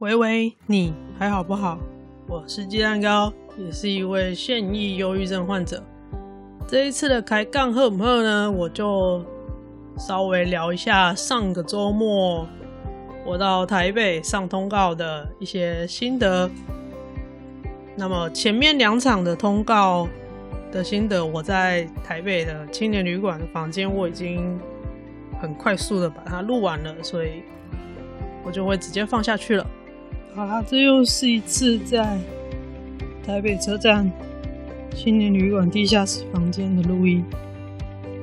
喂喂，你还好不好？我是鸡蛋糕，也是一位现役忧郁症患者。这一次的开杠喝不喝呢？我就稍微聊一下上个周末我到台北上通告的一些心得。那么前面两场的通告的心得，我在台北的青年旅馆的房间，我已经很快速的把它录完了，所以我就会直接放下去了。好啦，这又是一次在台北车站青年旅馆地下室房间的录音。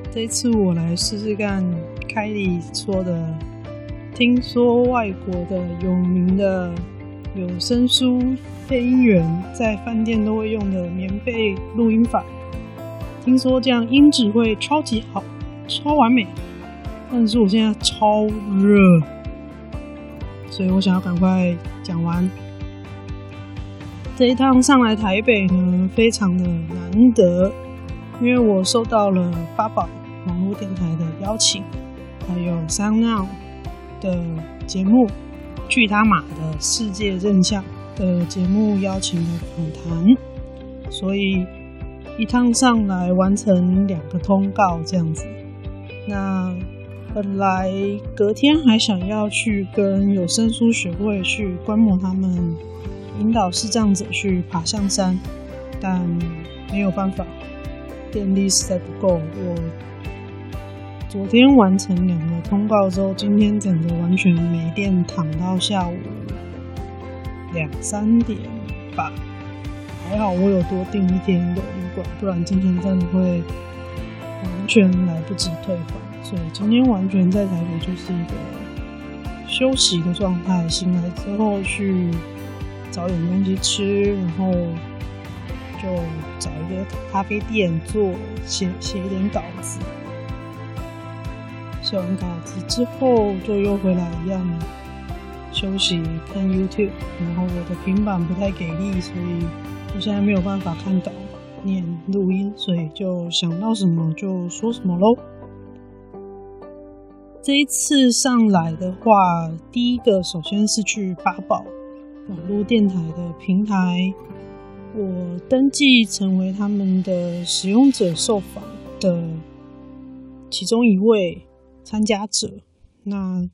这次我来试试看凯莉说的，听说外国的有名的有声书配音员在饭店都会用的棉被录音法，听说这样音质会超级好，超完美。但是我现在超热。所以我想要赶快讲完。这一趟上来台北呢，非常的难得，因为我受到了八宝网络电台的邀请，还有三料的节目，去他马的世界真相的节目邀请的访谈，所以一趟上来完成两个通告这样子。那。本来隔天还想要去跟有声书学会去观摩他们引导视障者去爬象山，但没有办法，电力实在不够。我昨天完成两个通告之后，今天整个完全没电，躺到下午两三点吧。还好我有多订一天的旅馆，不然今天真的会完全来不及退房。所以今天完全在台北就是一个休息的状态，醒来之后去找点东西吃，然后就找一个咖啡店坐，写写一点稿子。写完稿子之后就又回来一样休息看 YouTube，然后我的平板不太给力，所以我现在没有办法看稿念录音，所以就想到什么就说什么喽。这一次上来的话，第一个首先是去八宝网络电台的平台，我登记成为他们的使用者受访的其中一位参加者。那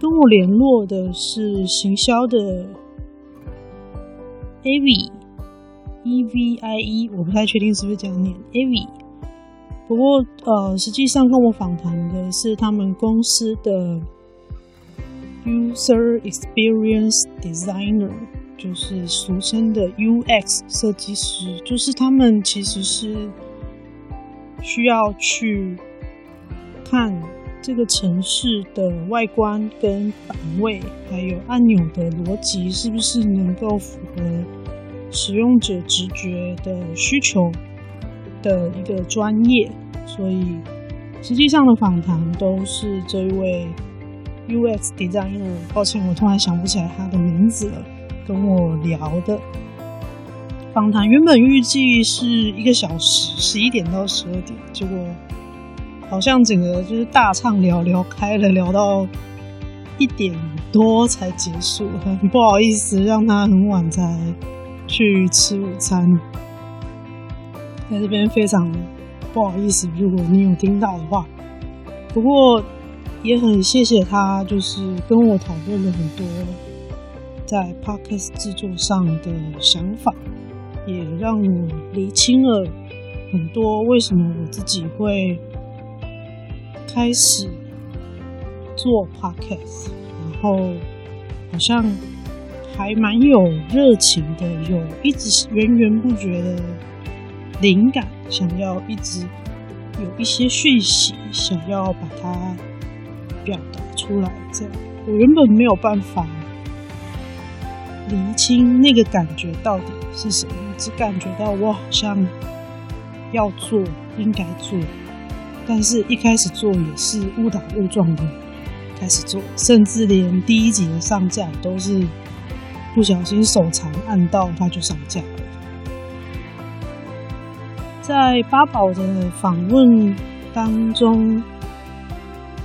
跟我联络的是行销的 Avi E V I E，我不太确定是不是这样念 Avi。不过，呃，实际上跟我访谈的是他们公司的 User Experience Designer，就是俗称的 UX 设计师，就是他们其实是需要去看这个城市的外观跟版位，还有按钮的逻辑是不是能够符合使用者直觉的需求。的一个专业，所以实际上的访谈都是这一位 UX designer。抱歉，我突然想不起来他的名字了。跟我聊的访谈原本预计是一个小时，十一点到十二点，结果好像整个就是大畅聊聊开了，聊到一点多才结束。很不好意思，让他很晚才去吃午餐。在这边非常不好意思，如果你有听到的话，不过也很谢谢他，就是跟我讨论了很多在 Podcast 制作上的想法，也让我理清了很多为什么我自己会开始做 Podcast，然后好像还蛮有热情的，有一直源源不绝的。灵感，想要一直有一些讯息，想要把它表达出来。这样，我原本没有办法厘清那个感觉到底是什么，只感觉到我好像要做，应该做，但是一开始做也是误打误撞的开始做，甚至连第一集的上架都是不小心手残按到它就上架。在八宝的访问当中，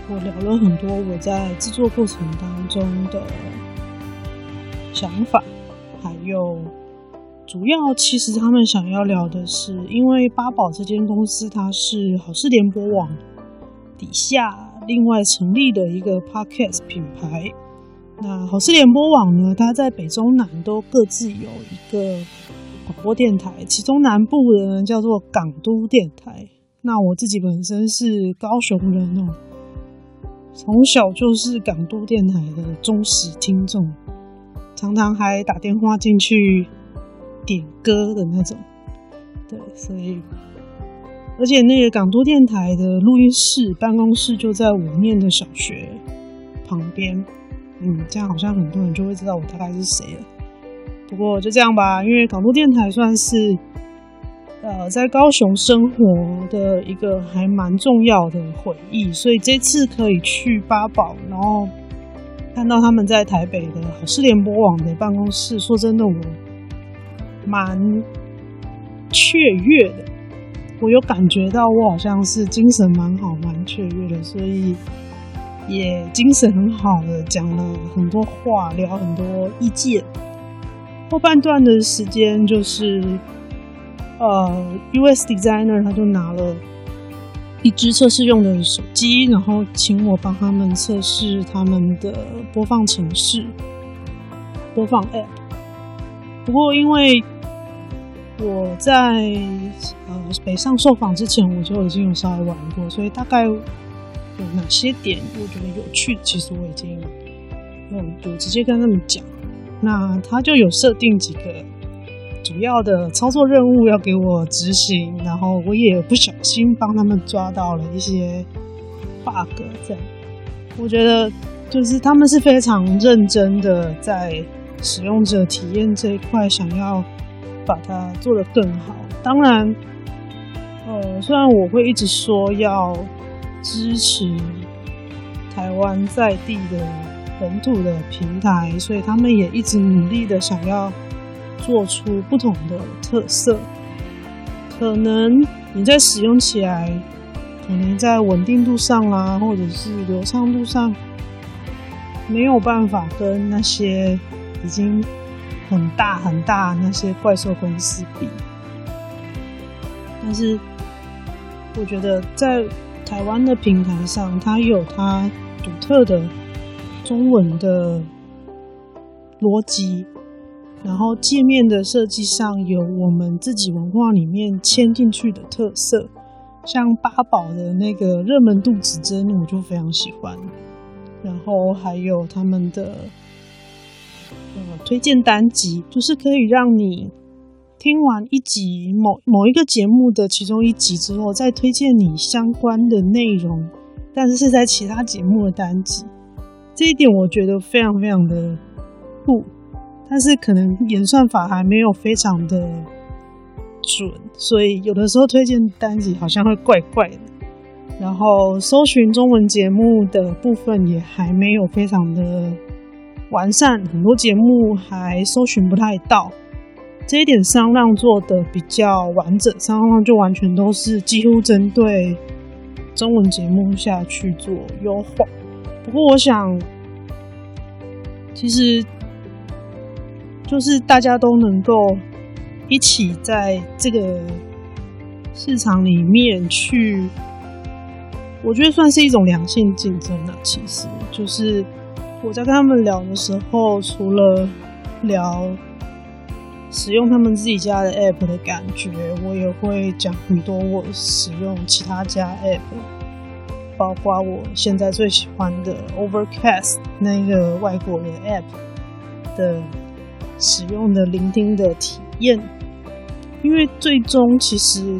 我聊了很多我在制作过程当中的想法，还有主要其实他们想要聊的是，因为八宝这间公司它是好事联播网底下另外成立的一个 podcast 品牌。那好事联播网呢，它在北中南都各自有一个广播电台，其中南部的呢叫做港都电台。那我自己本身是高雄人哦，从小就是港都电台的忠实听众，常常还打电话进去点歌的那种。对，所以而且那个港都电台的录音室办公室就在我念的小学旁边。嗯，这样好像很多人就会知道我大概是谁了。不过就这样吧，因为港都电台算是呃在高雄生活的一个还蛮重要的回忆，所以这次可以去八宝，然后看到他们在台北的好事联播网的办公室，说真的，我蛮雀跃的。我有感觉到我好像是精神蛮好、蛮雀跃的，所以。也精神很好的讲了很多话，聊很多意见。后半段的时间就是，呃，US designer 他就拿了一支测试用的手机，然后请我帮他们测试他们的播放程式、播放 App。不过因为我在呃北上受访之前，我就已经有稍微玩过，所以大概。有哪些点我觉得有趣？其实我已经有有直接跟他们讲，那他就有设定几个主要的操作任务要给我执行，然后我也不小心帮他们抓到了一些 bug。这样，我觉得就是他们是非常认真的在使用者体验这一块，想要把它做得更好。当然，呃，虽然我会一直说要。支持台湾在地的本土的平台，所以他们也一直努力的想要做出不同的特色。可能你在使用起来，可能在稳定度上啦，或者是流畅度上，没有办法跟那些已经很大很大那些怪兽公司比。但是，我觉得在台湾的平台上，它有它独特的中文的逻辑，然后界面的设计上有我们自己文化里面嵌进去的特色，像八宝的那个热门度指针，我就非常喜欢。然后还有他们的呃推荐单集，就是可以让你。听完一集某某一个节目的其中一集之后，再推荐你相关的内容，但是是在其他节目的单集，这一点我觉得非常非常的酷，但是可能演算法还没有非常的准，所以有的时候推荐单集好像会怪怪的，然后搜寻中文节目的部分也还没有非常的完善，很多节目还搜寻不太到。这一点声浪做的比较完整，声浪就完全都是几乎针对中文节目下去做优化。不过我想，其实就是大家都能够一起在这个市场里面去，我觉得算是一种良性竞争了。其实就是我在跟他们聊的时候，除了聊。使用他们自己家的 app 的感觉，我也会讲很多我使用其他家 app，包括我现在最喜欢的 Overcast 那个外国的 app 的使用的聆听的体验。因为最终其实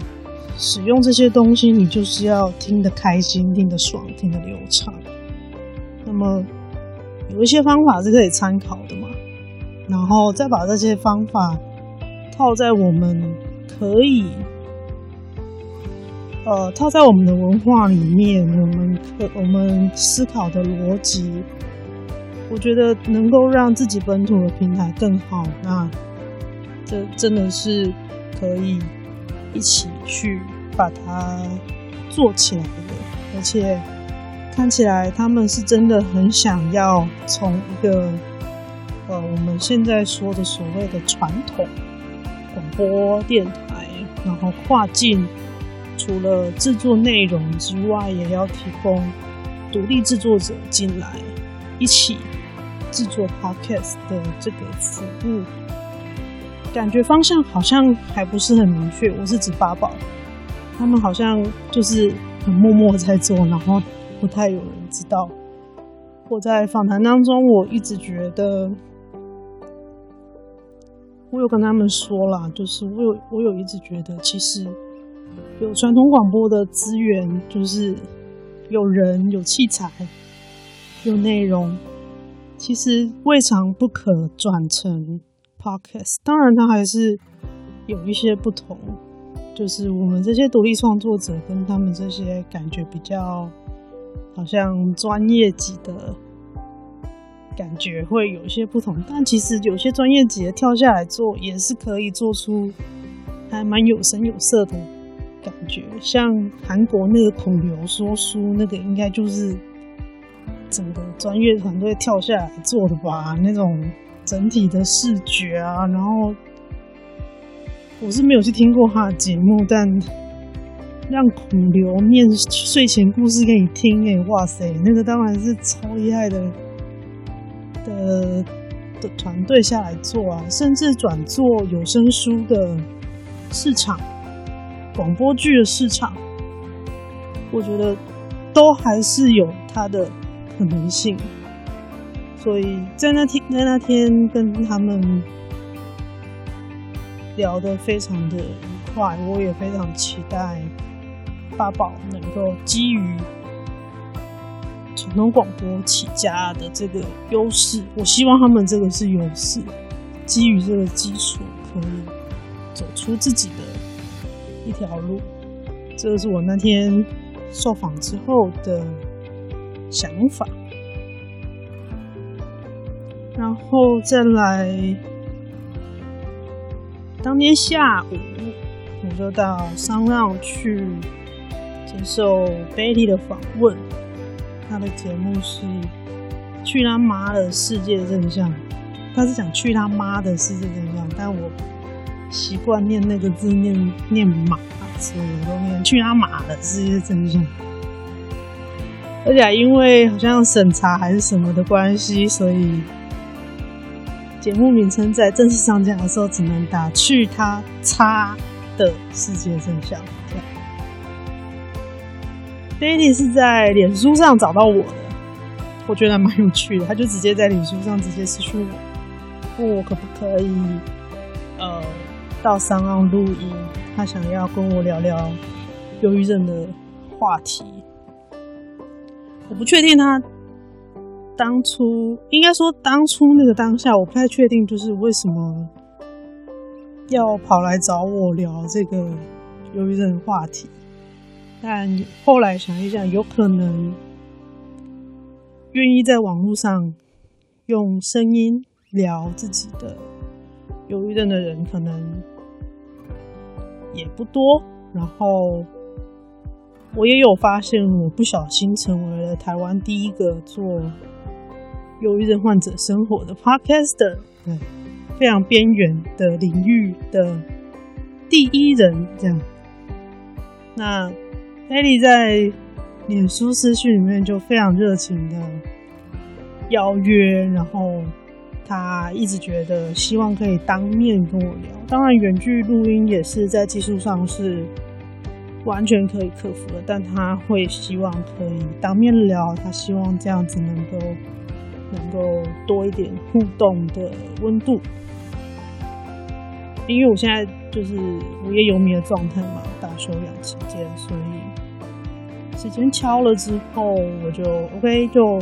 使用这些东西，你就是要听得开心、听得爽、听得流畅。那么有一些方法是可以参考的嘛。然后再把这些方法套在我们可以，呃，它在我们的文化里面，我们可我们思考的逻辑，我觉得能够让自己本土的平台更好，那这真的是可以一起去把它做起来的，而且看起来他们是真的很想要从一个。呃我们现在说的所谓的传统广播电台，然后跨境，除了制作内容之外，也要提供独立制作者进来一起制作 podcast 的这个服务。感觉方向好像还不是很明确。我是指八宝，他们好像就是很默默在做，然后不太有人知道。我在访谈当中，我一直觉得，我有跟他们说啦，就是我有我有一直觉得，其实有传统广播的资源，就是有人、有器材、有内容，其实未尝不可转成。Podcast 当然，它还是有一些不同，就是我们这些独立创作者跟他们这些感觉比较好像专业级的感觉会有一些不同。但其实有些专业级的跳下来做，也是可以做出还蛮有声有色的感觉。像韩国那个孔刘说书，那个应该就是整个专业团队跳下来做的吧？那种。整体的视觉啊，然后我是没有去听过他的节目，但让孔刘念睡前故事给你听，哎，哇塞，那个当然是超厉害的的的团队下来做啊，甚至转做有声书的市场，广播剧的市场，我觉得都还是有它的可能性。所以在那天，在那天跟他们聊得非常的愉快，我也非常期待八宝能够基于传统广播起家的这个优势，我希望他们这个是优势，基于这个基础可以走出自己的一条路。这是我那天受访之后的想法。然后再来，当天下午我就到 SoundOn 去接受 Betty 的访问。他的节目是“去他妈的世界真相”，他是讲“去他妈的世界真相”，但我习惯念那个字念念“马”，所以我都念“去他马的世界真相”。而且因为好像审查还是什么的关系，所以。节目名称在正式上架的时候，只能打“去他叉的世界真相”。Betty 是在脸书上找到我的，我觉得蛮有趣的。他就直接在脸书上直接私讯我，问我可不可以呃到 SoundOn 录音，他想要跟我聊聊忧郁症的话题。我不确定他。当初应该说，当初那个当下，我不太确定，就是为什么要跑来找我聊这个忧郁症的话题。但后来想一想，有可能愿意在网络上用声音聊自己的忧郁症的人，可能也不多。然后我也有发现，我不小心成为了台湾第一个做。忧郁症患者生活的 Podcaster，对，非常边缘的领域的第一人，这样。那 Betty 在脸书私讯里面就非常热情的邀约，然后他一直觉得希望可以当面跟我聊。当然，远距录音也是在技术上是完全可以克服的，但他会希望可以当面聊，他希望这样子能够。能够多一点互动的温度，因为我现在就是无业游民的状态嘛，大休养期间，所以时间敲了之后，我就 OK，就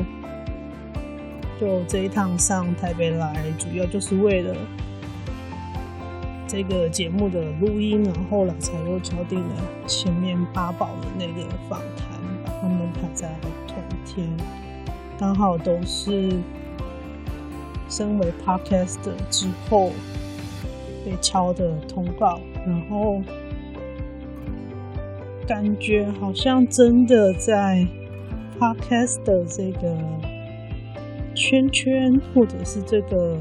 就这一趟上台北来，主要就是为了这个节目的录音，然后后来才又敲定了前面八宝的那个访谈，把他们排在同天。刚好都是身为 podcast 之后被敲的通告，然后感觉好像真的在 Podcaster 这个圈圈，或者是这个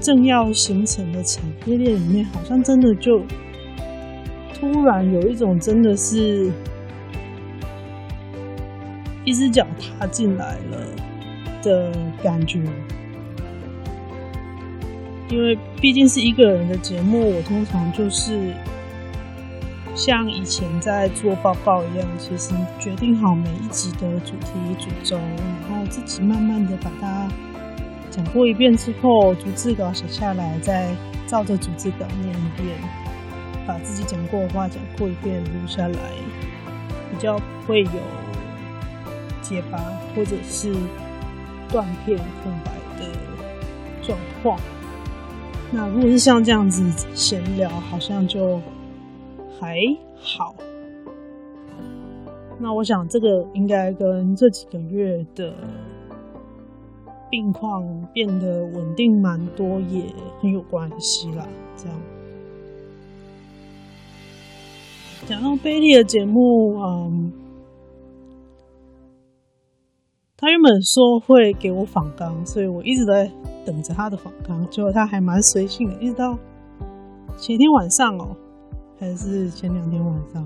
正要形成的产业链里面，好像真的就突然有一种真的是一只脚踏进来了的感觉。因为毕竟是一个人的节目，我通常就是。像以前在做报告一样，其实决定好每一集的主题、主轴，然后自己慢慢的把它讲过一遍之后，逐字稿写下来，再照着逐字稿念一遍，把自己讲过的话讲过一遍录下来，比较会有结巴或者是断片、空白的状况。那如果是像这样子闲聊，好像就。还好，那我想这个应该跟这几个月的病况变得稳定蛮多也很有关系啦。这样讲到贝利的节目，嗯，他原本说会给我访纲，所以我一直在等着他的访纲，结果他还蛮随性的，一直到前天晚上哦。还是前两天晚上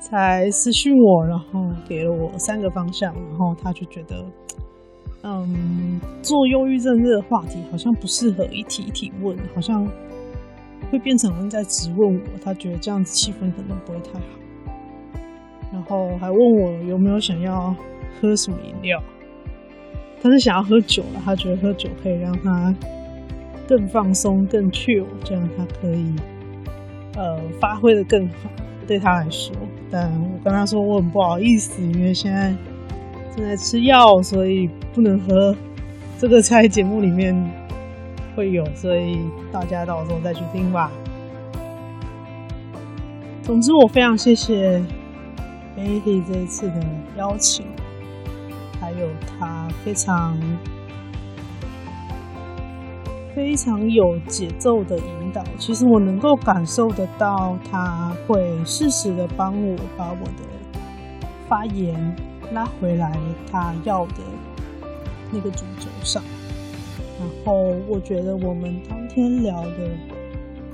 才私讯我，然后给了我三个方向，然后他就觉得，嗯，做忧郁症这个话题好像不适合一题一题问，好像会变成人在质问我，他觉得这样子气氛可能不会太好，然后还问我有没有想要喝什么饮料，他是想要喝酒了，他觉得喝酒可以让他更放松、更 chill，这样他可以。呃，发挥的更好，对他来说。但我跟他说我很不好意思，因为现在正在吃药，所以不能喝。这个在节目里面会有，所以大家到时候再去听吧。总之，我非常谢谢 Betty 这一次的邀请，还有他非常。非常有节奏的引导，其实我能够感受得到，他会适时的帮我把我的发言拉回来，他要的那个主轴上。然后我觉得我们当天聊的，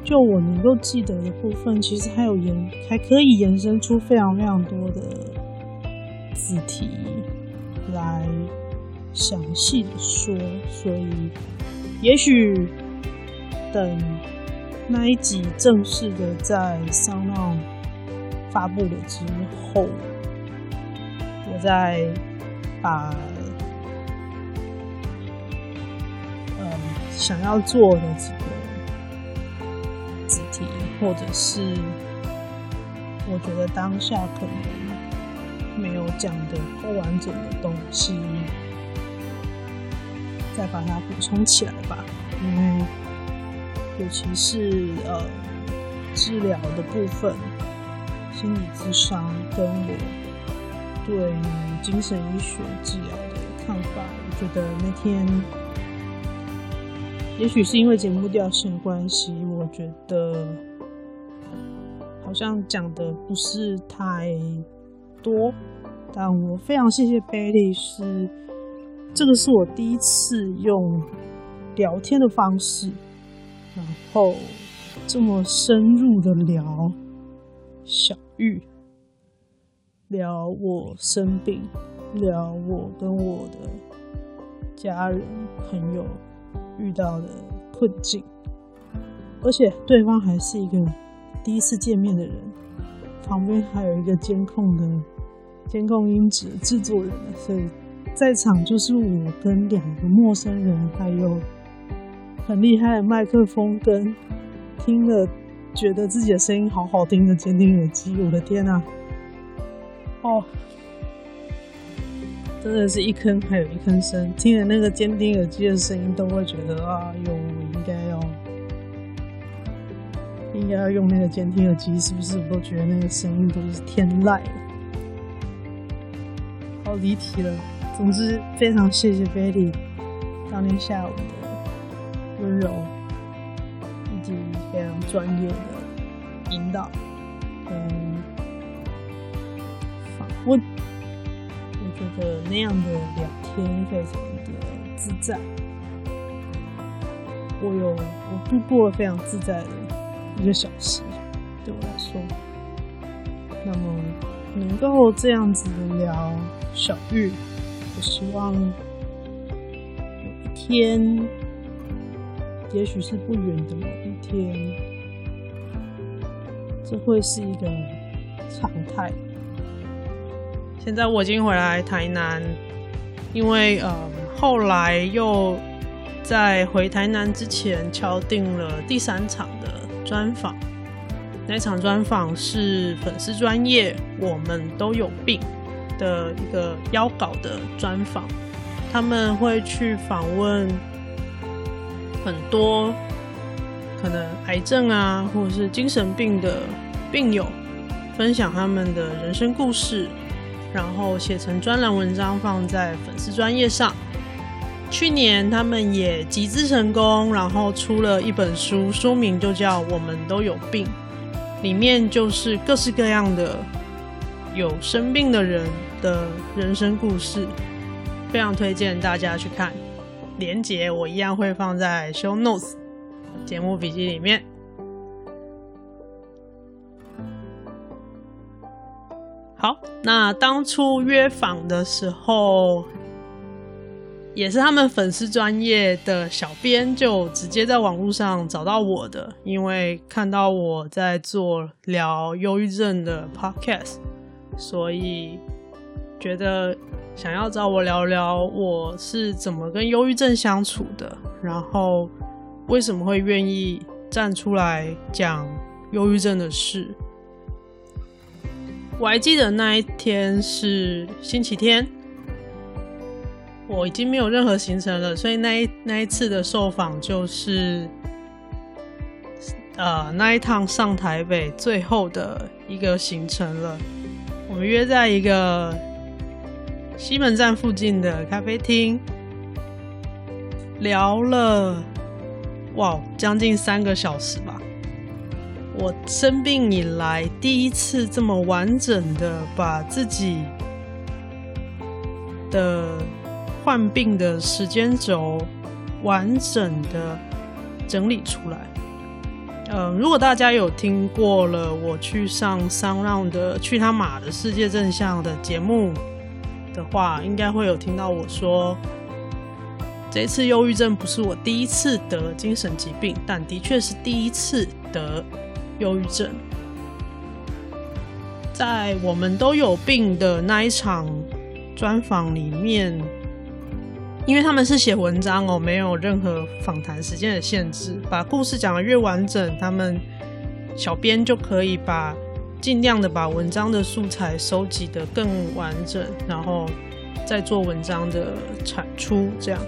就我能够记得的部分，其实还有延，还可以延伸出非常非常多的子题来详细的说，所以。也许等那一集正式的在 s o n 发布了之后，我再把嗯想要做的几个主题，或者是我觉得当下可能没有讲的不完整的东西。再把它补充起来吧，因为尤其是呃治疗的部分，心理咨商跟我对精神医学治疗的看法，我觉得那天也许是因为节目调性关系，我觉得好像讲的不是太多，但我非常谢谢贝利是。这个是我第一次用聊天的方式，然后这么深入的聊小玉，聊我生病，聊我跟我的家人朋友遇到的困境，而且对方还是一个第一次见面的人，旁边还有一个监控的监控音质制作人，所以。在场就是我跟两个陌生人，还有很厉害的麦克风，跟听了觉得自己的声音好好听的监听耳机。我的天啊！哦，真的是一坑还有一坑深。听了那个监听耳机的声音，都会觉得啊，哟，我应该要应该要用那个监听耳机，是不是？我都觉得那个声音都是天籁。好离题了。总之，非常谢谢 Betty 当天下午的温柔以及非常专业的引导跟访问。我觉得那样的聊天非常的自在。我有我度过了非常自在的一个小时，对我来说。那么能够这样子聊小玉，我希望有一天，也许是不远的某一天，这会是一个常态。现在我已经回来台南，因为呃，后来又在回台南之前敲定了第三场的专访。那场专访是粉丝专业，我们都有病的一个邀稿的专访。他们会去访问很多可能癌症啊，或者是精神病的病友，分享他们的人生故事。然后写成专栏文章放在粉丝专页上。去年他们也集资成功，然后出了一本书，书名就叫《我们都有病》，里面就是各式各样的有生病的人的人生故事，非常推荐大家去看。连结我一样会放在 show notes 节目笔记里面。好，那当初约访的时候，也是他们粉丝专业的小编就直接在网络上找到我的，因为看到我在做聊忧郁症的 podcast，所以觉得想要找我聊聊我是怎么跟忧郁症相处的，然后为什么会愿意站出来讲忧郁症的事。我还记得那一天是星期天，我已经没有任何行程了，所以那一那一次的受访就是，呃，那一趟上台北最后的一个行程了。我们约在一个西门站附近的咖啡厅，聊了，哇，将近三个小时吧。我生病以来第一次这么完整的把自己的患病的时间轴完整的整理出来。呃，如果大家有听过了我去上 SoundOn 的《去他马的世界正向》的节目的话，应该会有听到我说，这次忧郁症不是我第一次得精神疾病，但的确是第一次得。忧郁症，在我们都有病的那一场专访里面，因为他们是写文章哦，没有任何访谈时间的限制，把故事讲得越完整，他们小编就可以把尽量的把文章的素材收集得更完整，然后再做文章的产出，这样。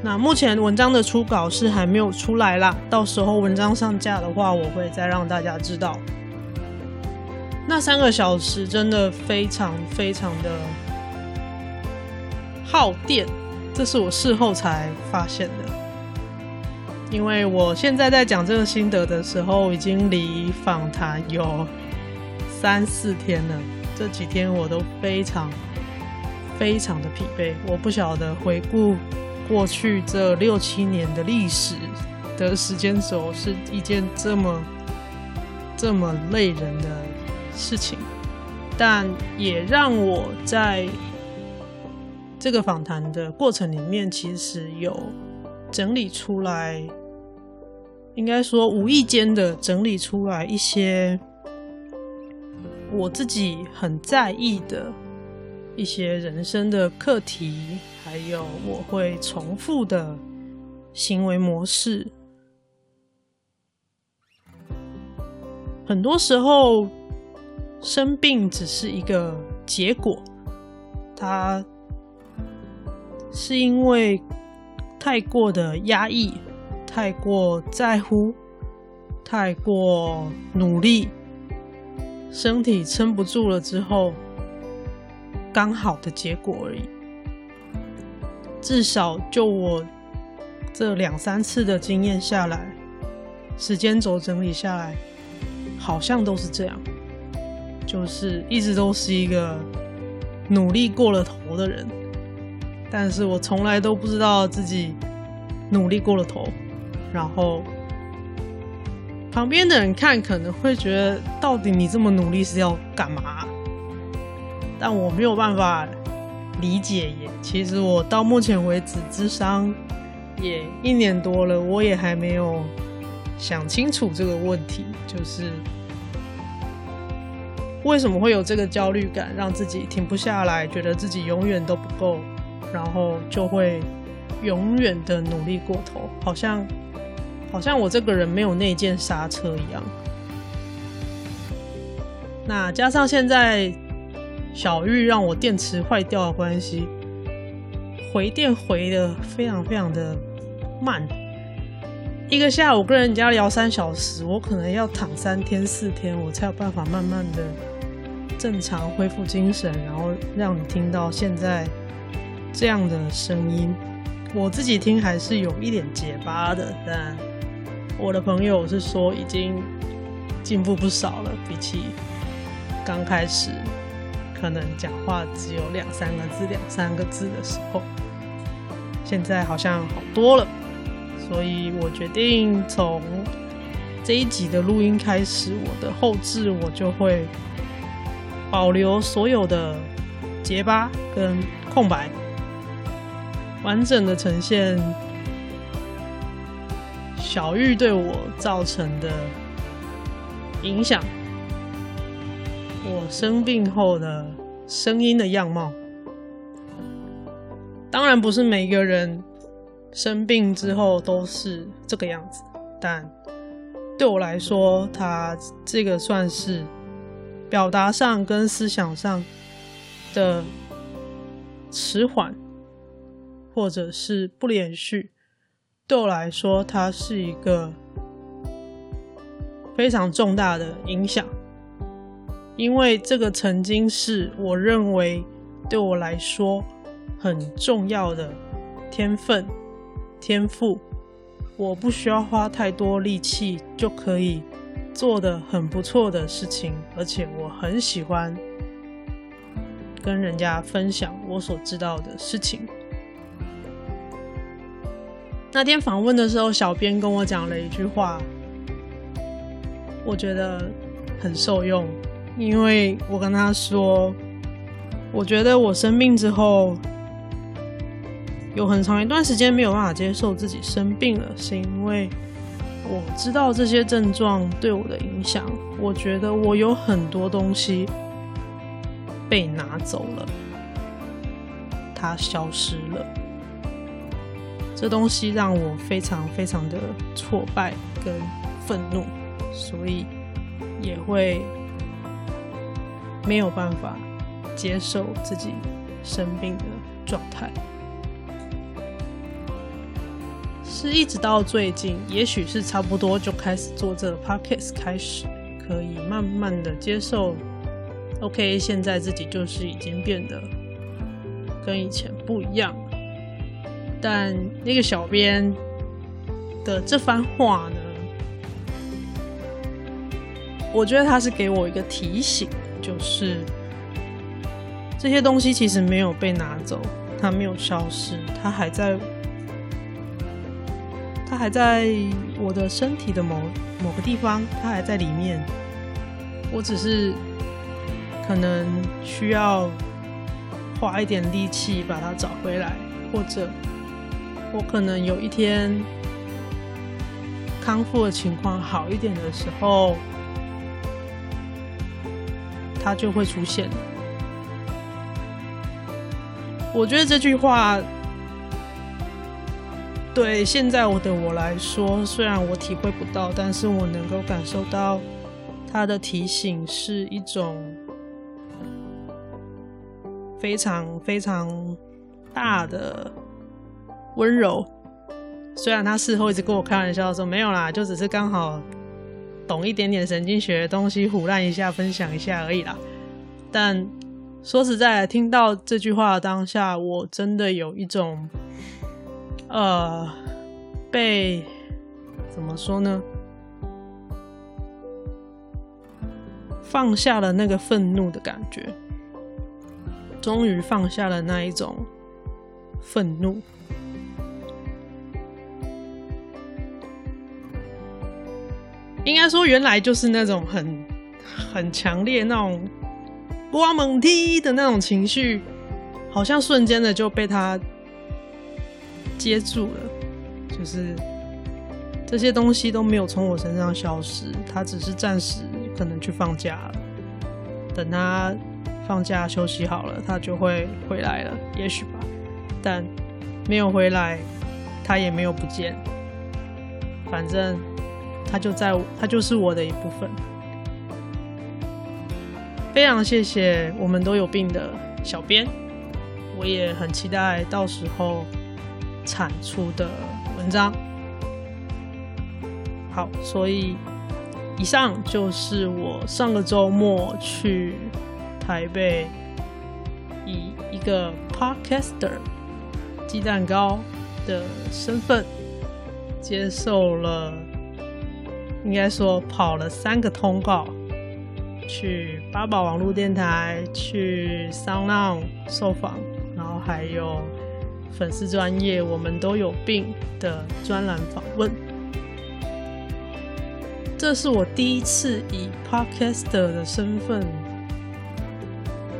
那目前文章的初稿是还没有出来啦，到时候文章上架的话，我会再让大家知道。那三个小时真的非常非常的耗电，这是我事后才发现的。因为我现在在讲这个心得的时候，已经离访谈有三四天了，这几天我都非常非常的疲惫，我不晓得回顾。过去这六七年的历史的时间轴是一件这么这么累人的事情，但也让我在这个访谈的过程里面，其实有整理出来，应该说无意间的整理出来一些我自己很在意的一些人生的课题。还有我会重复的行为模式，很多时候生病只是一个结果，它是因为太过的压抑、太过在乎、太过努力，身体撑不住了之后，刚好的结果而已。至少就我这两三次的经验下来，时间轴整理下来，好像都是这样，就是一直都是一个努力过了头的人，但是我从来都不知道自己努力过了头，然后旁边的人看可能会觉得，到底你这么努力是要干嘛？但我没有办法理解耶。其实我到目前为止，智商也一年多了，我也还没有想清楚这个问题，就是为什么会有这个焦虑感，让自己停不下来，觉得自己永远都不够，然后就会永远的努力过头，好像好像我这个人没有内建刹车一样。那加上现在。小玉让我电池坏掉的关系，回电回的非常非常的慢。一个下午跟人家聊三小时，我可能要躺三天四天，我才有办法慢慢的正常恢复精神，然后让你听到现在这样的声音。我自己听还是有一点结巴的，但我的朋友是说已经进步不少了，比起刚开始。可能讲话只有两三个字、两三个字的时候，现在好像好多了，所以我决定从这一集的录音开始，我的后置我就会保留所有的结巴跟空白，完整的呈现小玉对我造成的影响。我生病后的声音的样貌，当然不是每个人生病之后都是这个样子，但对我来说，他这个算是表达上跟思想上的迟缓，或者是不连续。对我来说，它是一个非常重大的影响。因为这个曾经是我认为对我来说很重要的天分、天赋，我不需要花太多力气就可以做的很不错的事情，而且我很喜欢跟人家分享我所知道的事情。那天访问的时候，小编跟我讲了一句话，我觉得很受用。因为我跟他说，我觉得我生病之后，有很长一段时间没有办法接受自己生病了，是因为我知道这些症状对我的影响。我觉得我有很多东西被拿走了，它消失了。这东西让我非常非常的挫败跟愤怒，所以也会。没有办法接受自己生病的状态，是一直到最近，也许是差不多就开始做这个 podcast，开始可以慢慢的接受。OK，现在自己就是已经变得跟以前不一样。但那个小编的这番话呢，我觉得他是给我一个提醒。就是这些东西其实没有被拿走，它没有消失，它还在，它还在我的身体的某某个地方，它还在里面。我只是可能需要花一点力气把它找回来，或者我可能有一天康复的情况好一点的时候。它就会出现。我觉得这句话对现在我的我来说，虽然我体会不到，但是我能够感受到它的提醒是一种非常非常大的温柔。虽然他事后一直跟我开玩笑说没有啦，就只是刚好。懂一点点神经学的东西，唬烂一下，分享一下而已啦。但说实在，听到这句话的当下，我真的有一种，呃，被怎么说呢？放下了那个愤怒的感觉，终于放下了那一种愤怒。应该说，原来就是那种很很强烈那种瓜猛踢的那种情绪，好像瞬间的就被他接住了，就是这些东西都没有从我身上消失，他只是暂时可能去放假了，等他放假休息好了，他就会回来了，也许吧，但没有回来，他也没有不见，反正。他就在，他就是我的一部分。非常谢谢我们都有病的小编，我也很期待到时候产出的文章。好，所以以上就是我上个周末去台北以一个 podcaster 鸡蛋糕的身份接受了。应该说跑了三个通告，去八宝网络电台，去 SoundOn 受访，然后还有粉丝专业，我们都有病的专栏访问。这是我第一次以 Podcaster 的身份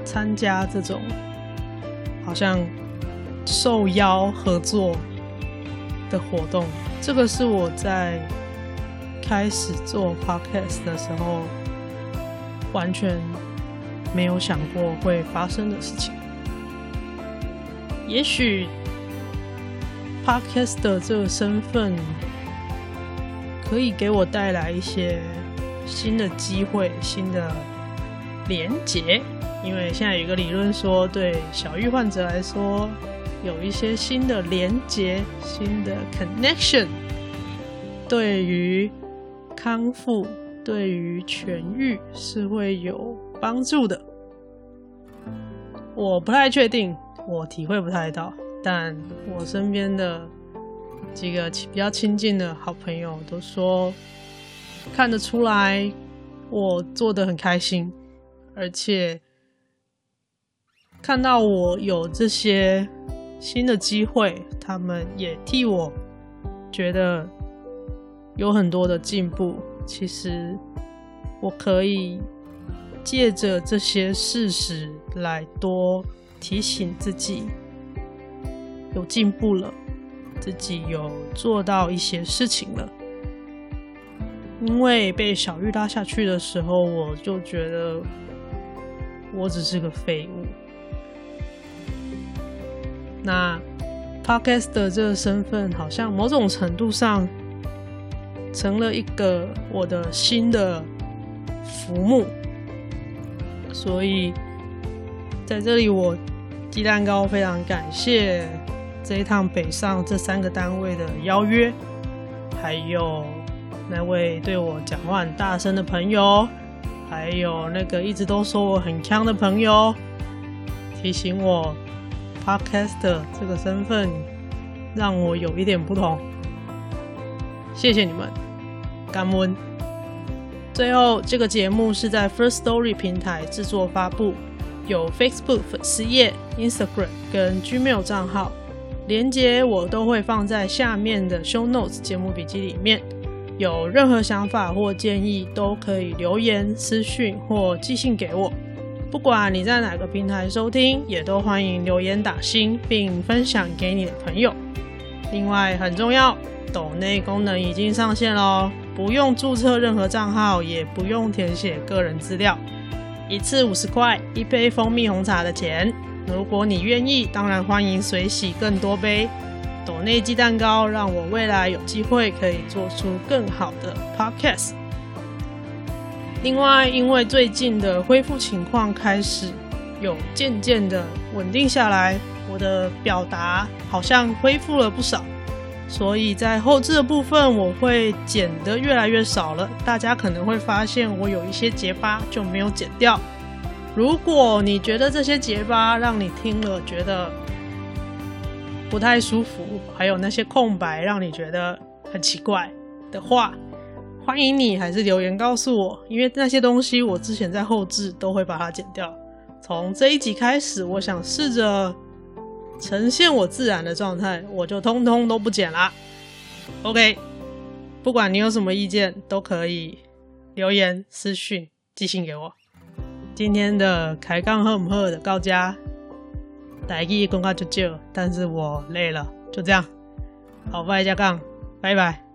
参加这种好像受邀合作的活动，这个是我在。开始做 podcast 的时候，完全没有想过会发生的事情。也许 podcast 的这个身份可以给我带来一些新的机会、新的连接。因为现在有一个理论说，对小玉患者来说，有一些新的连接、新的 connection，对于康复对于痊愈是会有帮助的，我不太确定，我体会不太到，但我身边的几个比较亲近的好朋友都说看得出来，我做得很开心，而且看到我有这些新的机会，他们也替我觉得。有很多的进步，其实我可以借着这些事实来多提醒自己有进步了，自己有做到一些事情了。因为被小玉拉下去的时候，我就觉得我只是个废物。那 Podcast 的这个身份，好像某种程度上。成了一个我的新的浮木，所以在这里我鸡蛋糕非常感谢这一趟北上这三个单位的邀约，还有那位对我讲话很大声的朋友，还有那个一直都说我很锵的朋友，提醒我 Podcaster 这个身份让我有一点不同。谢谢你们，感恩。最后，这个节目是在 First Story 平台制作发布，有 Facebook 粉丝页、Instagram 跟 Gmail 账号，连接我都会放在下面的 Show Notes 节目笔记里面。有任何想法或建议，都可以留言、私讯或寄信给我。不管你在哪个平台收听，也都欢迎留言打星，并分享给你的朋友。另外，很重要。抖内功能已经上线喽，不用注册任何账号，也不用填写个人资料，一次五十块，一杯蜂蜜红茶的钱。如果你愿意，当然欢迎随喜更多杯。抖内鸡蛋糕，让我未来有机会可以做出更好的 podcast。另外，因为最近的恢复情况开始有渐渐的稳定下来，我的表达好像恢复了不少。所以在后置的部分，我会剪得越来越少了。大家可能会发现我有一些结巴就没有剪掉。如果你觉得这些结巴让你听了觉得不太舒服，还有那些空白让你觉得很奇怪的话，欢迎你还是留言告诉我，因为那些东西我之前在后置都会把它剪掉。从这一集开始，我想试着呈现我自然的状态，我就通通都不剪啦。OK，不管你有什么意见，都可以留言、私讯、寄信给我。今天的开杠喝不喝的到这，台语讲到就就，但是我累了，就这样，好，拜加杠，拜拜。